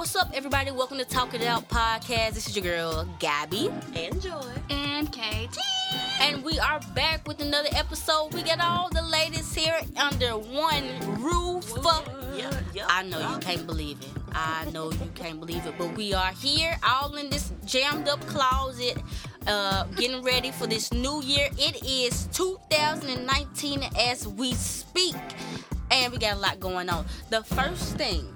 What's up, everybody? Welcome to Talk It Out podcast. This is your girl, Gabby. And Joy. And KT. And we are back with another episode. We got all the ladies here under one roof. Yeah, yeah. I know you can't believe it. I know you can't believe it. But we are here, all in this jammed up closet, uh, getting ready for this new year. It is 2019 as we speak. And we got a lot going on. The first thing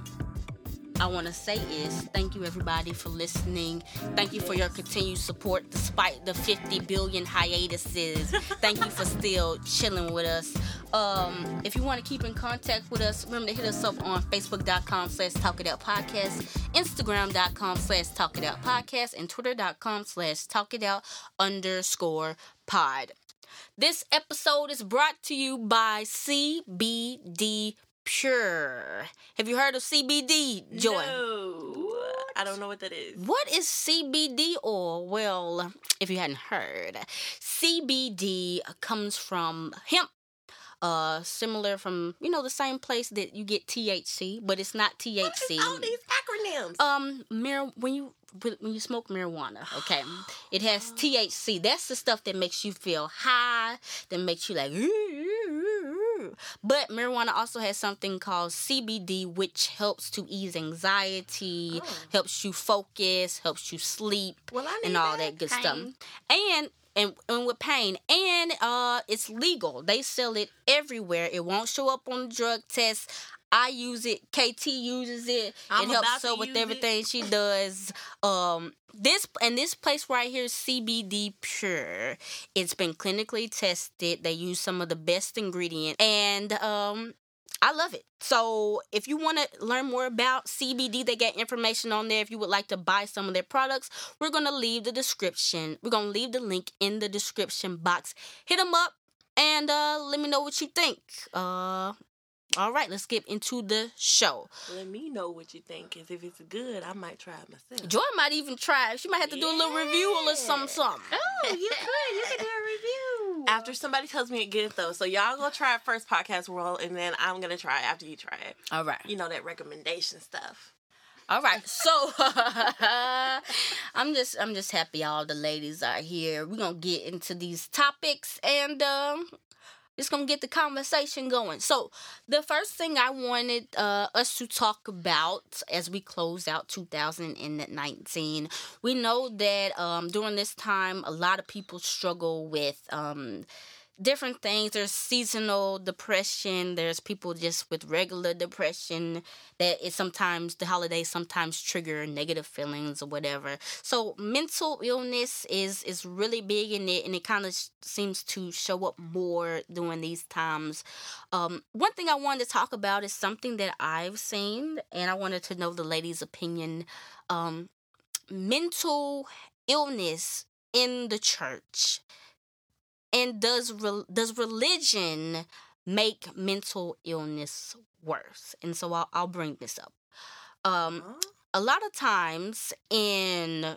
I want to say is thank you everybody for listening. Thank you for your continued support despite the 50 billion hiatuses. thank you for still chilling with us. Um, if you want to keep in contact with us, remember to hit us up on facebook.com slash talk it out podcast, instagram.com slash talk it out podcast, and twitter.com slash talk it out underscore pod. This episode is brought to you by CBD Pure. Have you heard of CBD, Joy? No. I don't know what that is. What is CBD oil? Well, if you hadn't heard, CBD comes from hemp. Uh, similar from you know the same place that you get THC, but it's not THC. All these acronyms? Um, mar- when you when you smoke marijuana, okay, it has THC. That's the stuff that makes you feel high, that makes you like. But marijuana also has something called CBD, which helps to ease anxiety, Oh. helps you focus, helps you sleep, well, and all that. that good stuff. And and, and with pain, and uh, it's legal. They sell it everywhere. It won't show up on the drug test. I use it. KT uses it. I'm it helps her with use it. everything she does. Um, this and this place right here, CBD Pure. It's been clinically tested. They use some of the best ingredients, and um, I love it. So if you want to learn more about CBD, they got information on there. If you would like to buy some of their products, we're gonna leave the description. We're gonna leave the link in the description box. Hit them up and uh, let me know what you think. Uh, all right, let's get into the show. Let me know what you think, because if it's good, I might try it myself. Joy might even try. She might have to do a little review or something, something. Oh, you could. You could do a review. After somebody tells me it good though, so y'all go try it first, podcast world, and then I'm gonna try it after you try it. All right. You know that recommendation stuff. All right, so I'm just I'm just happy all the ladies are here. We're gonna get into these topics and um just gonna get the conversation going. So the first thing I wanted uh, us to talk about as we close out 2019, we know that um, during this time a lot of people struggle with um, different things. There's seasonal depression. There's people just with regular depression that it sometimes the holidays sometimes trigger negative feelings or whatever. So mental illness is is really big in it, and it kind of seems to show up more during these times. Um, one thing I wanted to talk about is something that I've seen, and I wanted to know the lady's opinion. Um, mental illness in the church and does re- does religion make mental illness worse? And so i'll, I'll bring this up. Um, Huh? a lot of times in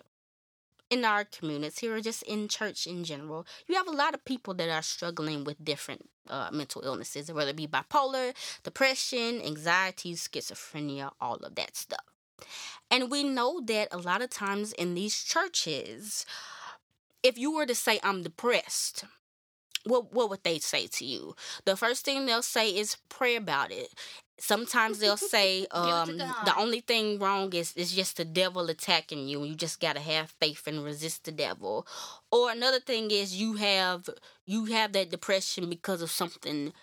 in our community or just in church in general you have a lot of people that are struggling with different uh, mental illnesses whether it be bipolar depression anxiety schizophrenia all of that stuff. And we know that a lot of times in these churches if you were to say i'm depressed what what would they say to you? The first thing they'll say is pray about it. Sometimes they'll say um, the only thing wrong is is just the devil attacking you. You just gotta have faith and resist the devil. Or another thing is you have you have that depression because of something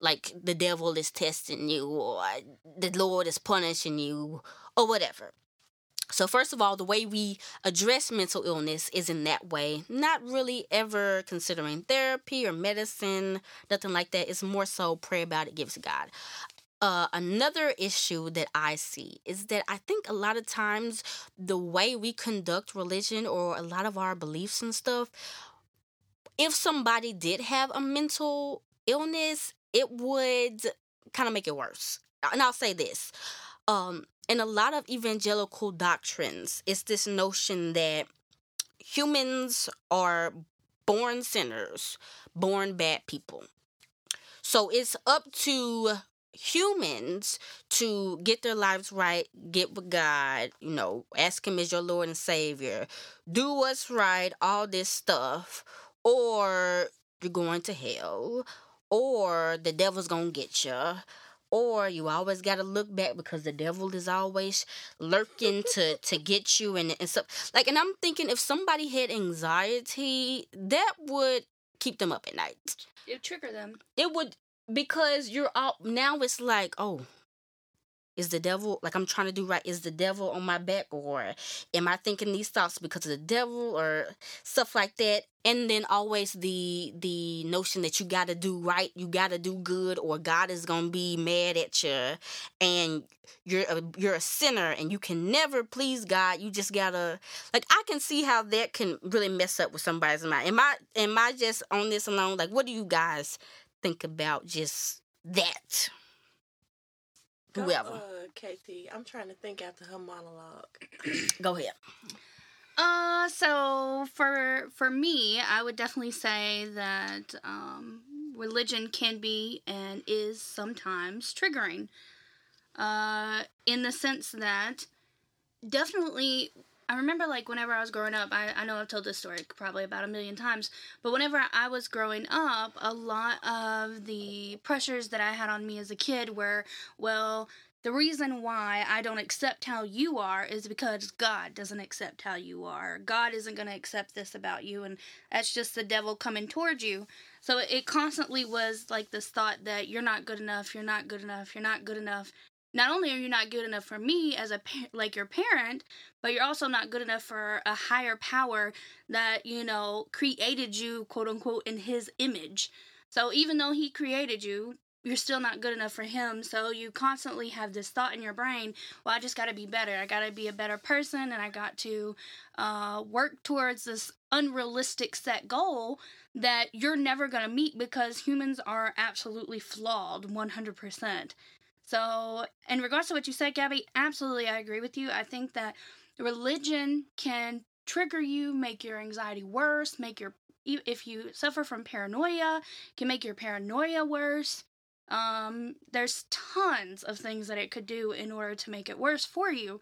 like the devil is testing you or the Lord is punishing you or whatever. So, first of all, the way we address mental illness is in that way, not really ever considering therapy or medicine, nothing like that. It's more so pray about it, give to God. Uh, another issue that I see is that I think a lot of times the way we conduct religion or a lot of our beliefs and stuff, if somebody did have a mental illness, it would kind of make it worse. And I'll say this. Um, in a lot of evangelical doctrines, it's this notion that humans are born sinners, born bad people. So it's up to humans to get their lives right, get with God, you know, ask Him as your Lord and Savior, do what's right, all this stuff, or you're going to hell, or the devil's gonna get you. Or you always got to look back because the devil is always lurking to to get you and and stuff. Like, and I'm thinking if somebody had anxiety, that would keep them up at night. It trigger them. It would because you're all now. It's like, oh, is the devil like I'm trying to do right? Is the devil on my back, or am I thinking these thoughts because of the devil, or stuff like that? And then always the the notion that you got to do right, you got to do good, or God is gonna be mad at you, and you're a, you're a sinner, and you can never please God. You just gotta like I can see how that can really mess up with somebody's mind. Am I am I just on this alone? Like, what do you guys think about just that? Go, Whoever. uh, KT, I'm trying to think after her monologue. Go ahead. Uh, so for for me, I would definitely say that um, religion can be and is sometimes triggering. Uh, in the sense that definitely, I remember like whenever I was growing up, I, I know I've told this story probably about a million times, but whenever I was growing up, a lot of the pressures that I had on me as a kid were, well, the reason why I don't accept how you are is because God doesn't accept how you are. God isn't going to accept this about you, and that's just the devil coming towards you. So it constantly was like this thought that you're not good enough, you're not good enough, you're not good enough. Not only are you not good enough for me as a like your parent, but you're also not good enough for a higher power that you know created you, quote unquote, in His image. So even though He created you, you're still not good enough for him. So you constantly have this thought in your brain, well, I just got to be better. I got to be a better person and I got to uh, work towards this unrealistic set goal that you're never going to meet because humans are absolutely flawed 100%. So, in regards to what you said, Gabby, absolutely I agree with you. I think that religion can trigger you, make your anxiety worse, make your if you suffer from paranoia, can make your paranoia worse. Um, there's tons of things that it could do in order to make it worse for you.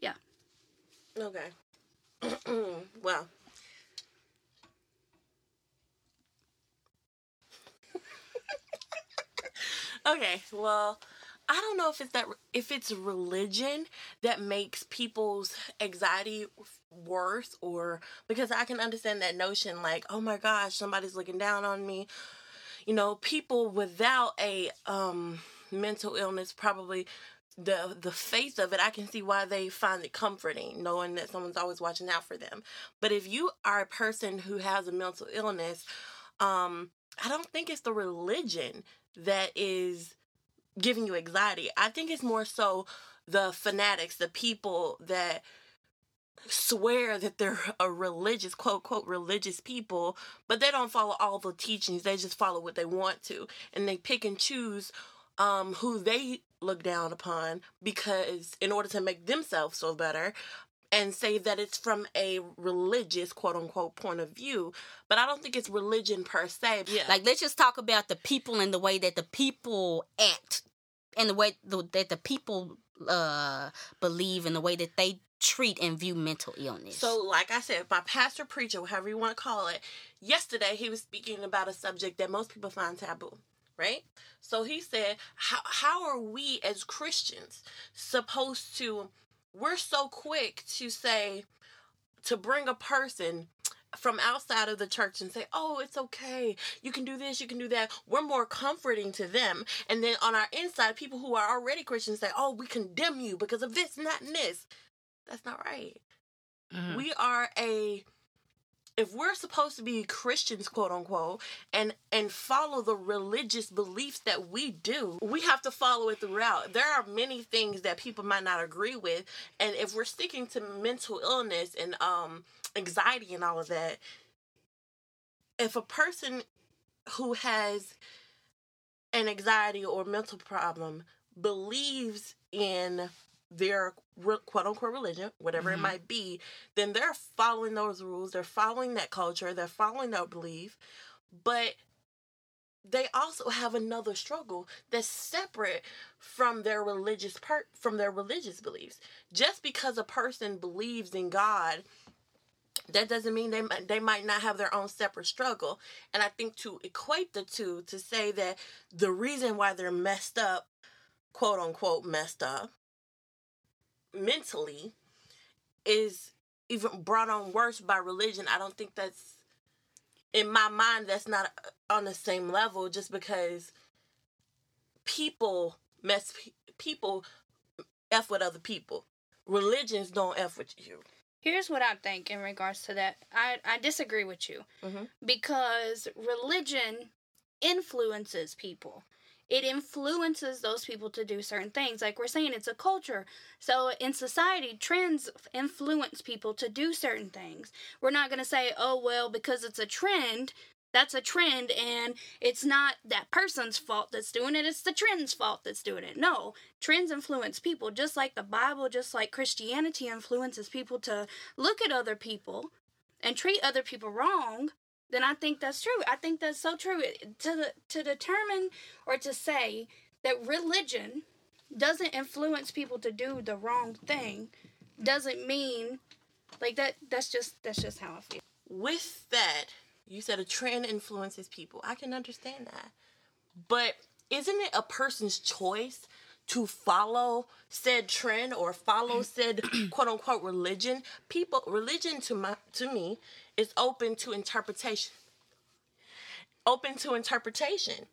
Yeah. Okay. well. Okay, well, I don't know if it's that if it's religion that makes people's anxiety worse or because I can understand that notion like, oh my gosh, somebody's looking down on me. You know, people without a um mental illness probably the the faith of it, I can see why they find it comforting, knowing that someone's always watching out for them. But if you are a person who has a mental illness, um, I don't think it's the religion that is giving you anxiety. I think it's more so the fanatics, the people that swear that they're a religious quote quote religious people but they don't follow all the teachings they just follow what they want to and they pick and choose um, who they look down upon because in order to make themselves feel better and say that it's from a religious quote unquote point of view but i don't think it's religion per se Yeah. Like let's just talk about the people and the way that the people act and the way the, that the people uh believe and the way that they treat and view mental illness. So, like I said, my pastor, preacher, whatever you want to call it, yesterday he was speaking about a subject that most people find taboo, right? So he said, "How how are we as Christians supposed to? We're so quick to say to bring a person." From outside of the church and say, Oh, it's okay. You can do this, you can do that. We're more comforting to them. And then on our inside, people who are already Christians say, Oh, we condemn you because of this and that and this. That's not right. Mhm. We are a if we're supposed to be Christians, quote unquote, and and follow the religious beliefs that we do, we have to follow it throughout. There are many things that people might not agree with, and if we're sticking to mental illness and um anxiety and all of that, if a person who has an anxiety or mental problem believes in their quote unquote religion, whatever Mhm. it might be, then they're following those rules, they're following that culture, they're following that belief, but they also have another struggle that's separate from their religious part from their religious beliefs. Just because a person believes in God that doesn't mean they they might not have their own separate struggle. And I think to equate the two to say that the reason why they're messed up, quote unquote messed up mentally is even brought on worse by religion. I don't think that's in my mind that's not on the same level just because people mess people f with other people. Religions don't f with you. Here's what I think in regards to that. I, I disagree with you Mhm. because religion influences people. It influences those people to do certain things. Like we're saying, it's a culture. So in society, trends influence people to do certain things. We're not going to say, oh, well, because it's a trend, that's a trend, and it's not that person's fault that's doing it, it's the trend's fault that's doing it. No, trends influence people, just like the Bible, just like Christianity influences people to look at other people and treat other people wrong. Then I think that's true. I think that's so true. To to determine or to say that religion doesn't influence people to do the wrong thing doesn't mean like that. That's just that's just how I feel. With that, you said a trend influences people. I can understand that. But isn't it a person's choice to follow said trend or follow said quote unquote religion? People religion to my to me is open to interpretation. Open to interpretation.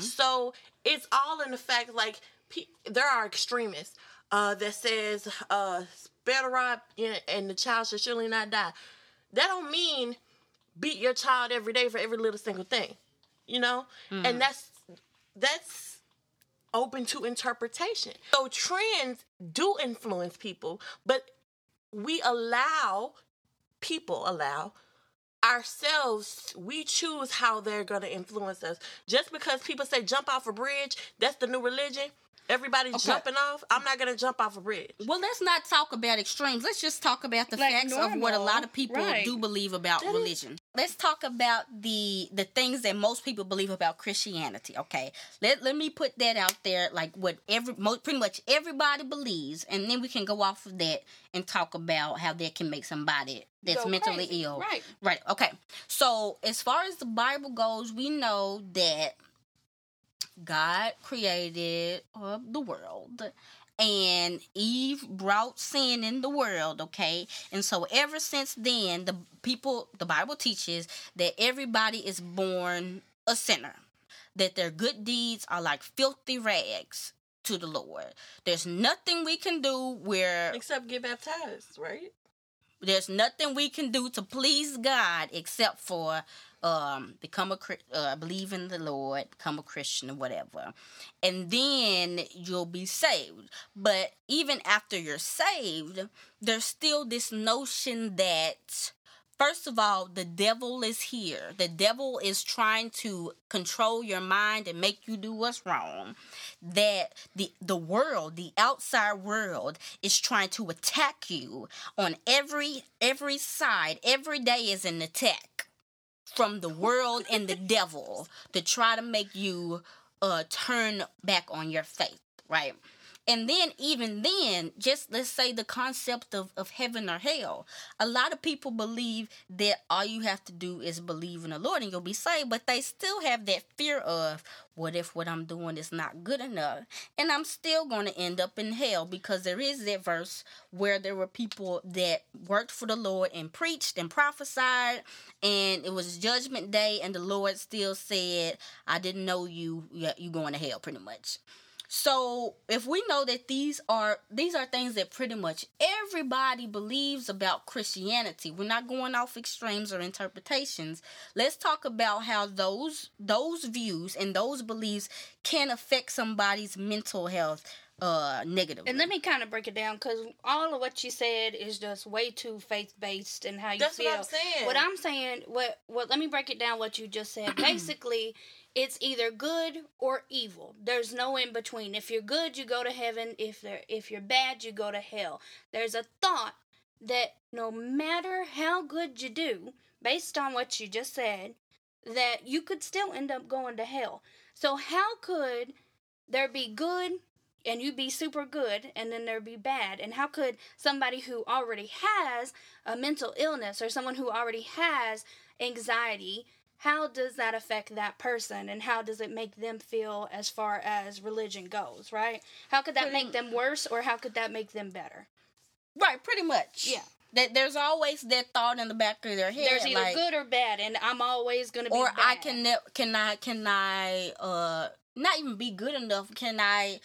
So it's all in the fact like pe- there are extremists uh, that says uh, the rod and- and the child should surely not die. That don't mean beat your child every day for every little single thing, you know. And that's that's open to interpretation. So trends do influence people, but we allow people allow ourselves we choose how they're going to influence us just because people say jump off a bridge that's the new religion everybody's Okay. jumping off i'm not going to jump off a bridge Well, let's not talk about extremes. Let's just talk about the Like facts of what a lot of people right. do believe about That is- religion. Let's talk about the the things that most people believe about Christianity. Okay, let let me put that out there, like what every mo- pretty much everybody believes, and then we can go off of that and talk about how that can make somebody that's Go mentally crazy. ill. Right. Right. Okay. So as far as the Bible goes, we know that God created uh, the world. And Eve brought sin in the world, okay? And so ever since then, the people, the Bible teaches that everybody is born a sinner, that their good deeds are like filthy rags to the Lord. There's nothing we can do where except get baptized right there's nothing we can do to please God except for um become a uh, believe in the Lord, become a Christian or whatever, and then you'll be saved. But even after you're saved, there's still this notion that First of all, the devil is here. The devil is trying to control your mind and make you do what's wrong. That the the world, the outside world is trying to attack you on every every side. Every day is an attack from the world and the devil to try to make you uh turn back on your faith, right? And then even then, just let's say the concept of, of heaven or hell. A lot of people believe that all you have to do is believe in the Lord and you'll be saved, but they still have that fear of what if what I'm doing is not good enough? And I'm still going to end up in hell because there is that verse where there were people that worked for the Lord and preached and prophesied, and it was judgment day, and the Lord still said, I didn't know you, Yeah, you going to hell, pretty much. So if we know that these are these are things that pretty much everybody believes about Christianity, we're not going off extremes or interpretations. Let's talk about how those those views and those beliefs can affect somebody's mental health uh negatively. And let me kind of break it down because all of what you said is just way too faith based and how you That's feel. what I'm saying. What I'm saying, what what? Let me break it down. What you just said. Basically, it's either good or evil. There's no in between. If you're good, you go to heaven. If they're if you're bad, you go to hell. There's a thought that no matter how good you do, based on what you just said, that you could still end up going to hell. So how could there be good and you be super good and then there be bad? And how could somebody who already has a mental illness or someone who already has anxiety how does that affect that person and how does it make them feel as far as religion goes, right? How could that Pretty- make them worse or how could that make them better? Right, pretty much. Yeah. That there's always that thought in the back of their head. There's either like, good or bad and I'm always going to be or bad. I can ne- can I can I uh not even be good enough? Can I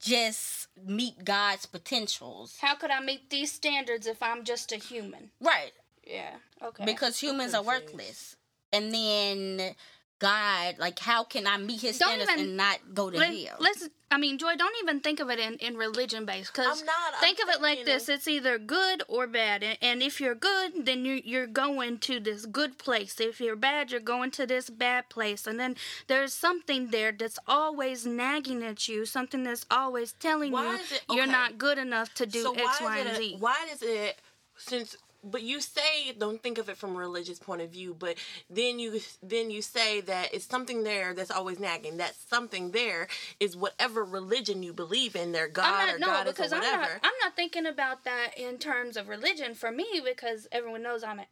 just meet God's potentials? How could I meet these standards if I'm just a human? Right, Yeah. Okay. because humans are worthless. And then God, like, how can I meet His Don't standards even- and not go to Let, hell? us I mean, Joy, don't even think of it in, in religion based because I'm. I'm think of it like this it's either good or bad and, and if you're good then you, you're going to this good place if you're bad you're going to this bad place and then there's something there that's always nagging at you something that's always telling Why you is it- you're not good enough to do so x why y is and z Why does it since? But you say don't think of it from a religious point of view, but then you then you say that it's something there that's always nagging. That something there is whatever religion you believe in, their God I'm or not, no, goddess because or I'm whatever. not. I'm not thinking about that in terms of religion for me because everyone knows I'm a,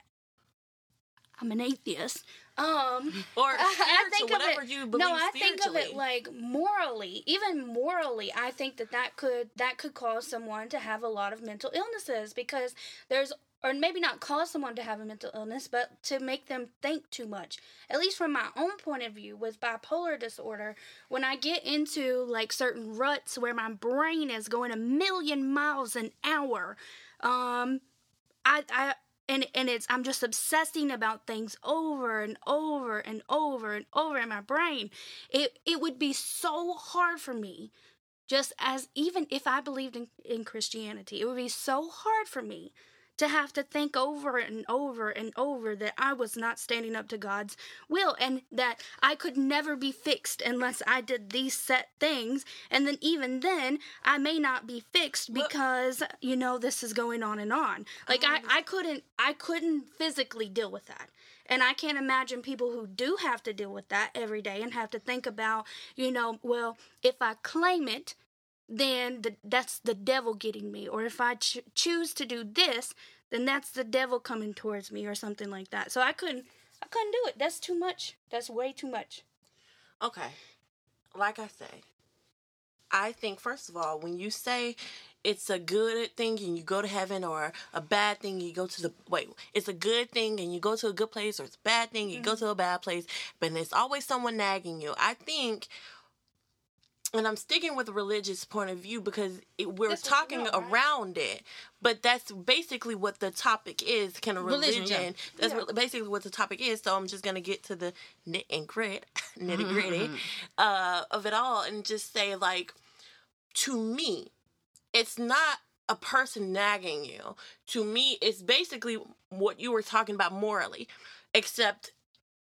I'm an atheist. Um, or I- think of whatever it- you believe no, I think of it like morally, even morally. I think that that could that could cause someone to have a lot of mental illnesses because there's or maybe not cause someone to have a mental illness, but to make them think too much. At least from my own point of view, with bipolar disorder, when I get into like certain ruts where my brain is going a million miles an hour, um, I, I and and it's I'm just obsessing about things over and over and over and over in my brain. It it would be so hard for me, just as even if I believed in, in Christianity, it would be so hard for me to have to think over and over and over that I was not standing up to God's will and that I could never be fixed unless I did these set things. And then, even then, I may not be fixed because, you know, this is going on and on. Like, I, um. I couldn't, I couldn't physically deal with that. And I can't imagine people who do have to deal with that every day and have to think about, you know, well, if I claim it, then the, that's the devil getting me. Or if I ch- choose to do this, then that's the devil coming towards me or something like that. So I couldn't, I couldn't do it. That's too much. That's way too much. Okay. Like I say, I think first of all, when you say it's a good thing and you go to heaven or a bad thing you go to the wait, it's a good thing and you go to a good place or it's a bad thing you go mm-hmm. to a bad place, but there's always someone nagging you. I think and I'm sticking with a religious point of view because it, we're This is talking real, right? around it, but that's basically what the topic is. Can a Religion, religion? yeah. That's Yeah. basically what the topic is. So I'm just gonna get to the nit and grit, nitty gritty uh, of it all, and just say like, to me, it's not a person nagging you. To me, it's basically what you were talking about morally, except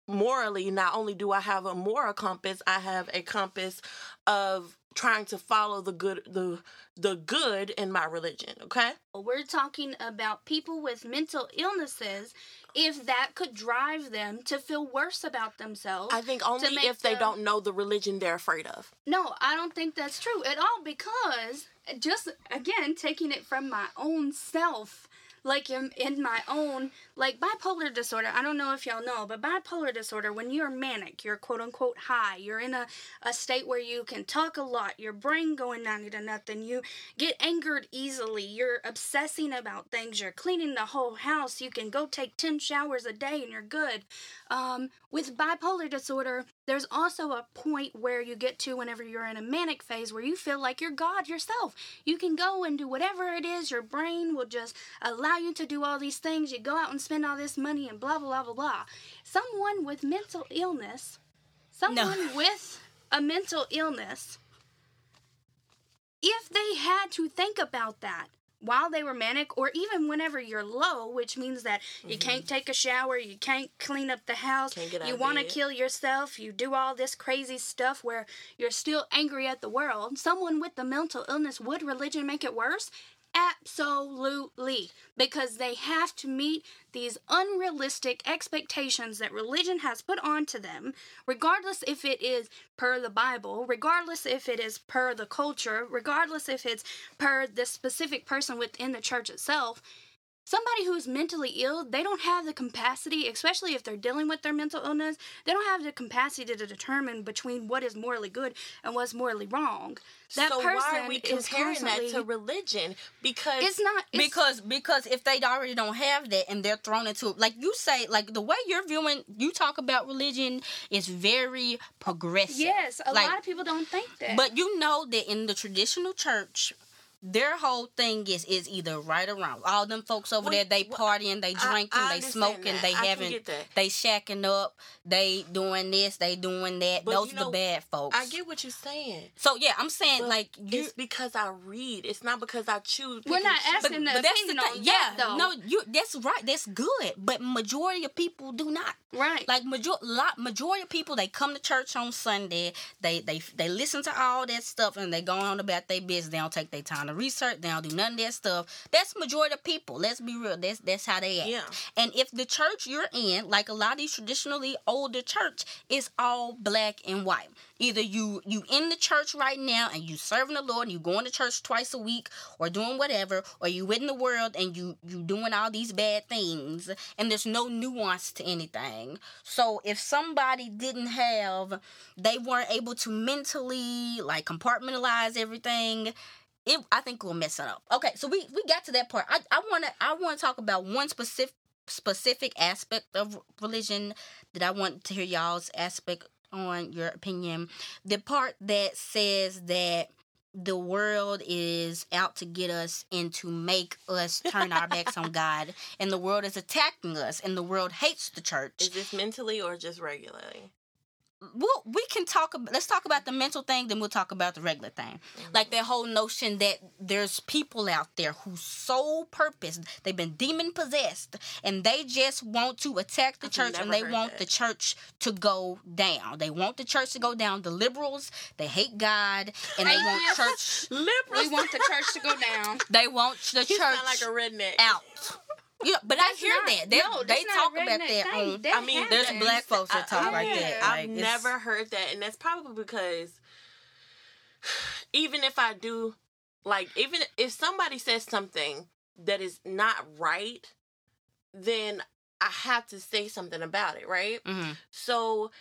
morally not only do i have a moral compass i have a compass of trying to follow the good the the good in my religion okay We're talking about people with mental illnesses, if that could drive them to feel worse about themselves. i think only if they them- don't know the religion they're afraid of No, I don't think that's true at all because just again taking it from my own self, like in, in my own like bipolar disorder. I don't know if y'all know, but bipolar disorder when you're manic, you're quote unquote high, you're in a, a state where you can talk a lot, your brain going 90 to nothing, you get angered easily, you're obsessing about things, you're cleaning the whole house, you can go take 10 showers a day and you're good. Um, with bipolar disorder, there's also a point where you get to whenever you're in a manic phase where you feel like you're God yourself. You can go and do whatever it is, your brain will just allow you to do all these things. You go out and spend all this money and blah, blah, blah, blah, blah. Someone with mental illness, someone with a mental illness, if they had to think about that while they were manic or even whenever you're low which means that you can't take a shower you can't clean up the house Mm-hmm. Can't get out you want to kill yourself you do all this crazy stuff where you're still angry at the world. Someone with the mental illness would religion make it worse Absolutely. Because they have to meet these unrealistic expectations that religion has put onto them, regardless if it is per the Bible, regardless if it is per the culture, regardless if it's per the specific person within the church itself somebody who's mentally ill, they don't have the capacity, especially if they're dealing with their mental illness, they don't have the capacity to determine between what is morally good and what's morally wrong. That so person why are we comparing that to religion? Because It's not it's, because because if they already don't have that and they're thrown into like you say like the way you're viewing you talk about religion is very progressive yes, a like, lot of people don't think that. but you know that in the traditional church their whole thing is is either right or wrong. All them folks over Well, there, they partying, they drinking, I they smoking, that. they I having, they shacking up, they doing this, they doing that. But Those you are the bad folks. I get what you're saying. So yeah, I'm saying But like you. it's because I read. It's not because I choose. We're pick not and choose. asking the opinion on yeah, that, though. no, you that's right, that's good. But majority of people do not. right. Like major, lot, majority of people, they come to church on Sunday. They they they listen to all that stuff and they go on about their business. They don't take their time to research. They don't do none of that stuff. That's majority of people. Let's be real. That's that's how they act. Yeah. And if the church you're in, like a lot of these traditionally older church, is all black and white. Either you you in the church right now and you serving the Lord and you going to church twice a week or doing whatever, or you in the world and you you doing all these bad things and there's no nuance to anything. So if somebody didn't have they weren't able to mentally like compartmentalize everything, it I think we'll mess it up. Okay, so we we got to that part. I I want to I want to talk about one specific specific aspect of religion that I want to hear y'all's aspect on your opinion. The part that says that the world is out to get us and to make us turn our backs on God, and the world is attacking us, and the world hates the church. Is this mentally or just regularly? Well, we can talk. About, let's talk about the mental thing, then we'll talk about the regular thing. Mm-hmm. Like that whole notion that there's people out there whose sole purpose they've been demon possessed, and they just want to attack the I've church, and they want that. the church to go down. They want the church to go down. The liberals, they hate God, and they want church. we Liberals. want the church to go down. They want the You church like a redneck. out. You know, but I hear Not- that. They, no, they talk about redneck that on. They I mean, have There's that. black folks that talk like yeah. that. I've never heard that, and that's probably because even if I do, like, even if somebody says something that is not right, then I have to say something about it, right? Mhm. So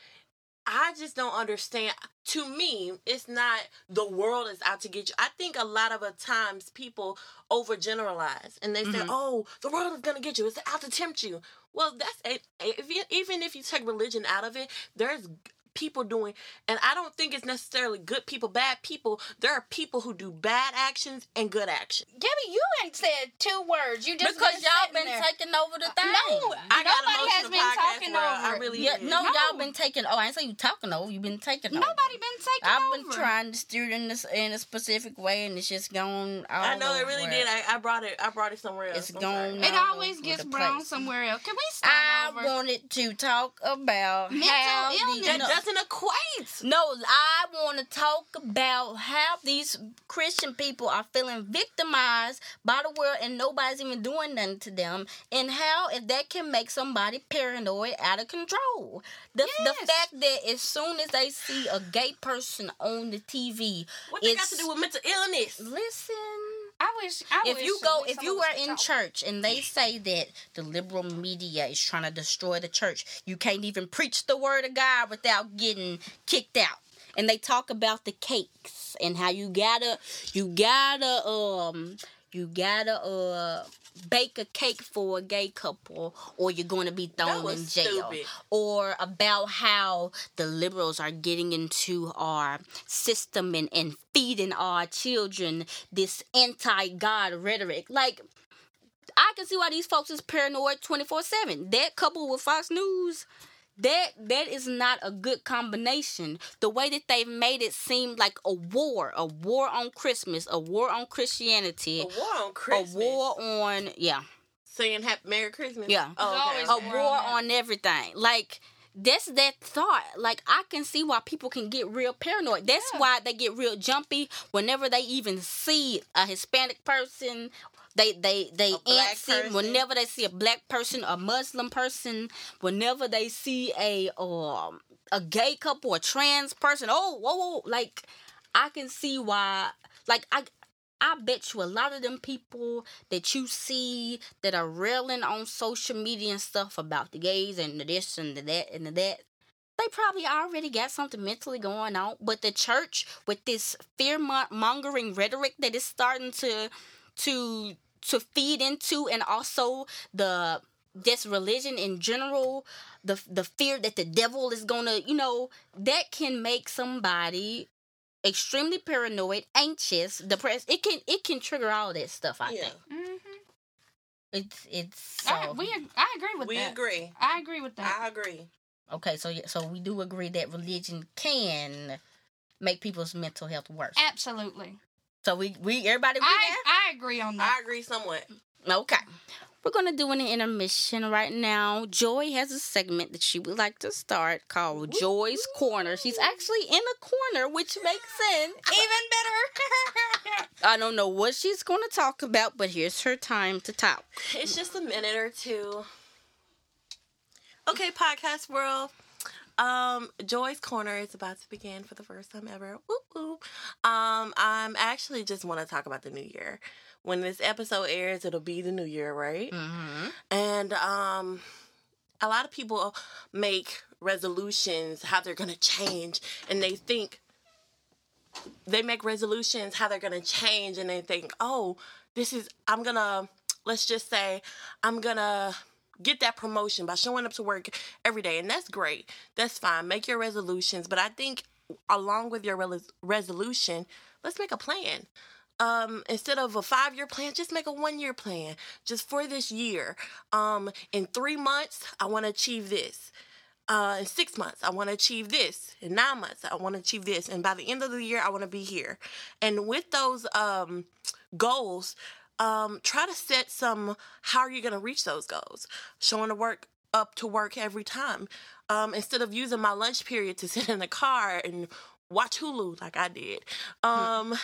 I just don't understand. To me, it's not the world is out to get you. I think a lot of times people overgeneralize and they say, Mhm. "Oh, the world is gonna get you. It's out to tempt you." Well, that's it. If you, even if you take religion out of it, there's people doing, and I don't think it's necessarily good people, bad people. There are people who do bad actions and good actions. Gabby, you ain't said two words. You just because been y'all been there. taking over the uh, thing. No, I got nobody has been talking over. I really Yeah, no, No. y'all been taking. Oh, I ain't say you talking over. You've been taking over. Nobody been taking over. I've over. been trying to steer it in this in a specific way, and it's just gone. All I know it really did. I, I brought it. I brought it somewhere else. It's I'm gone. It always gets brown place. somewhere else. Can we start I over? wanted to talk about Mental how illness. These, That no, doesn't equate. no, I want to talk about how these Christian people are feeling victimized by the world, and nobody's even doing nothing to them, and how if that can make somebody paranoid, out of control. The the fact that as soon as they see a gay person on the TV, What they got to do with mental illness? listen. I wish. I if wish you go if you are in talk. church and they say that the liberal media is trying to destroy the church you can't even preach the word of god without getting kicked out and they talk about the cakes and how you gotta you gotta um you gotta uh bake a cake for a gay couple or you're going to be thrown in jail. stupid. or about how the liberals are getting into our system and, and feeding our children this anti-god rhetoric. Like i can see why these folks is paranoid 24-7 that couple with fox news that that is not a good combination the way that they've made it seem like a war a war on christmas a war on christianity A war on Christmas. a war on yeah Saying Happy Merry Christmas. Yeah. Oh, okay. a war war on on everything. Like that's that thought. Like I can see why people can get real paranoid. That's Yeah. why they get real jumpy whenever they even see a Hispanic person. They they they antsy whenever they see a black person, a Muslim person, whenever they see a um a gay couple, a trans person. Oh, whoa, whoa, like I can see why. Like I. I bet you a lot of them people that you see that are railing on social media and stuff about the gays and the this and the that and the that, they probably already got something mentally going on. But the church, with this fear mongering rhetoric that is starting to to to feed into, and also the this religion in general, the the fear that the devil is gonna, you know, that can make somebody extremely paranoid, anxious, depressed. It can it can trigger all that stuff. I Yeah. think hmm it's it's so I, we, I agree with that. We that. agree. I agree with that. I agree. okay. So yeah, so we do agree that religion can make people's mental health worse. Absolutely. So we we everybody agree I, I agree on that. I agree somewhat. Okay. We're gonna do an intermission right now. Joy has a segment that she would like to start called Joy's Corner. She's actually in a corner, which makes sense. Even better. I don't know what she's gonna talk about, but here's her time to talk. It's just a minute or two. Okay, podcast world. Um, Joy's Corner is about to begin for the first time ever. Whoop whoop. Um, I'm actually just want to talk about the new year. When this episode airs, it'll be the new year, right? Mm-hmm. And um a lot of people make resolutions how they're going to change and they think they make resolutions how they're going to change and they think, "Oh, this is I'm going to let's just say I'm going to get that promotion by showing up to work every day." And that's great. That's fine. Make your resolutions, but I think along with your rel- resolution, let's make a plan um instead of a five year plan just make a one year plan just for this year um in three months i want to achieve this uh in six months i want to achieve this in nine months i want to achieve this and by the end of the year i want to be here and with those um goals um try to set some how are you going to reach those goals showing to work up to work every time um instead of using my lunch period to sit in the car and watch hulu like i did um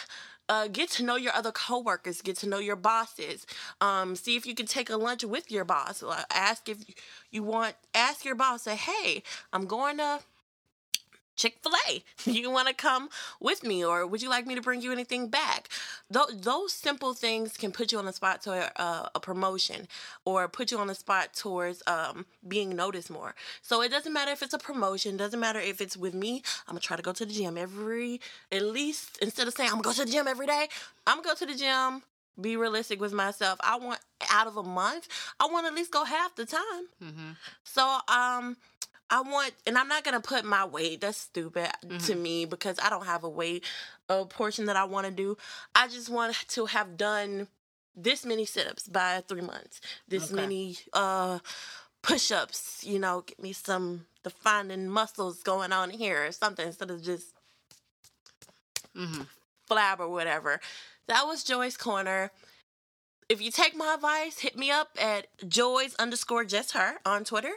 uh, get to know your other coworkers, get to know your bosses. Um, see if you can take a lunch with your boss. Ask if you want. Ask your boss. Say, hey, I'm going to Chick Fil A. You want to come with me, or would you like me to bring you anything back? Th- those simple things can put you on the spot to a, a, a promotion, or put you on the spot towards um, being noticed more. So it doesn't matter if it's a promotion. Doesn't matter if it's with me. I'm gonna try to go to the gym every, at least instead of saying I'm gonna go to the gym every day, I'm gonna go to the gym. Be realistic with myself. I want out of a month, I want to at least go half the time. Mm-hmm. So um I want and I'm not gonna put my weight, that's stupid to Mhm. me because I don't have a weight a portion that I wanna do. I just want to have done this many sit-ups by three months. This Okay. many uh push-ups, you know, get me some defining muscles going on here or something instead of just Mm-hmm. flab or whatever. That was Joy's Corner. If you take my advice, hit me up at Joy's underscore just her on Twitter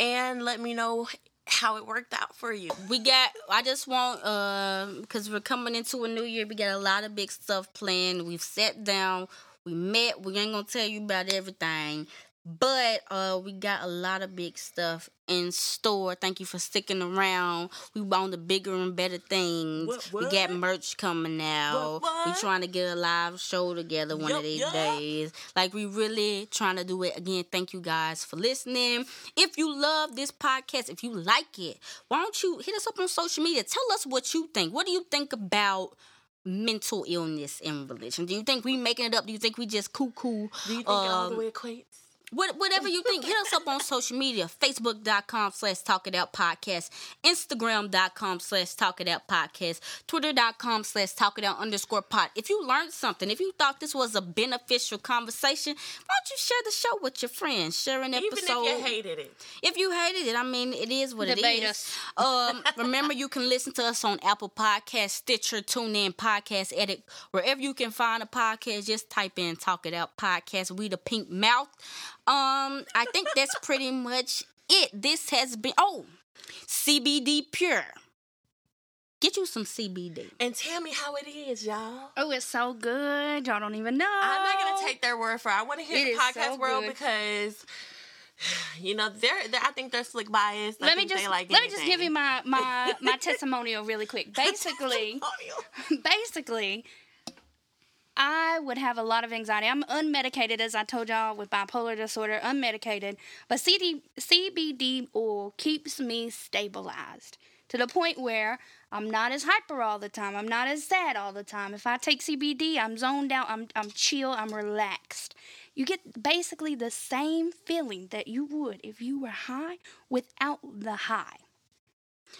and let me know how it worked out for you. We got. I just want, um, because we're coming into a new year. We got a lot of big stuff planned. We've sat down. We met. We ain't gonna tell you about everything, but uh, we got a lot of big stuff in store. Thank you for sticking around. We want the bigger and better things. What, We got merch coming out. What, We what? trying to get a live show together one Yup, of these yup. days. Like we really trying to do it again. Thank you guys for listening. If you love this podcast, if you like it, why don't you hit us up on social media? Tell us what you think. What do you think about mental illness in religion? Do you think we making it up? Do you think we just cuckoo? Do you think it all the Um, way equates? What, whatever you think, hit us up on social media. Facebook.com slash Talk It Out Podcast. Instagram.com slash Talk It Out Podcast. Twitter.com slash Talk It Out underscore pod. If you learned something, if you thought this was a beneficial conversation, why don't you share the show with your friends? Share an Even episode. if you hated it. If you hated it, I mean, it is what Debate it is. Um, remember, you can listen to us on Apple Podcast, Stitcher, TuneIn, Podcast Addict, wherever you can find a podcast. Just type in "Talk It Out" podcast. We the Pink Mouth. Um, I think that's pretty much it. This has been. Oh, CBD Pure. Get you some CBD. And tell me how it is, y'all. Oh, it's so good. Y'all don't even know. I'm not gonna take their word for it. I want to hear It the podcast so world good. because you know they're, they're I think they're slick biased. I let me just they like let me just give you my my my testimonial really quick. Basically, basically, I would have a lot of anxiety. I'm unmedicated, as I told y'all, with bipolar disorder, unmedicated. But CD, CBD oil keeps me stabilized to the point where I'm not as hyper all the time. I'm not as sad all the time. If I take CBD, I'm zoned out. I'm I'm chill. I'm relaxed. You get basically the same feeling that you would if you were high without the high.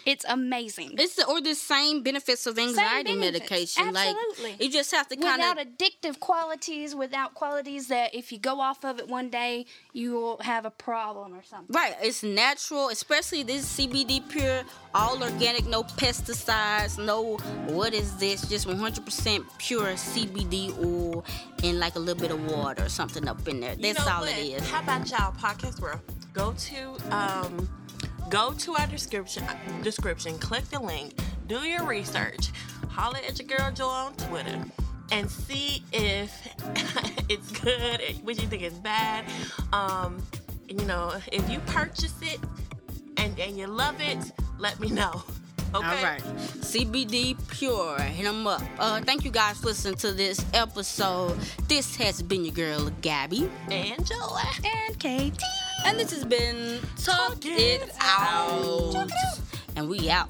It's amazing. It's the, or the same benefits of anxiety benefits. medication. Absolutely. Like you just have to kind of without addictive qualities, without qualities that if you go off of it one day, you will have a problem or something. Right, it's natural, especially this CBD pure, all organic, no pesticides, no what is this? Just 100% pure CBD oil and like a little bit of water or something up in there. You That's know all what? it is. How about y'all podcast world? Go to um go to our description description, click the link, do your research, holler at your girl Joy on Twitter. And see if it's good, what you think is bad. Um, you know, if you purchase it and, and you love it, let me know. Okay. All right, CBD pure, hit them up. Uh, thank you guys for listening to this episode. This has been your girl Gabby, And Joy. And KT. And this has been Talk, Talk It It Out. Out. and we out.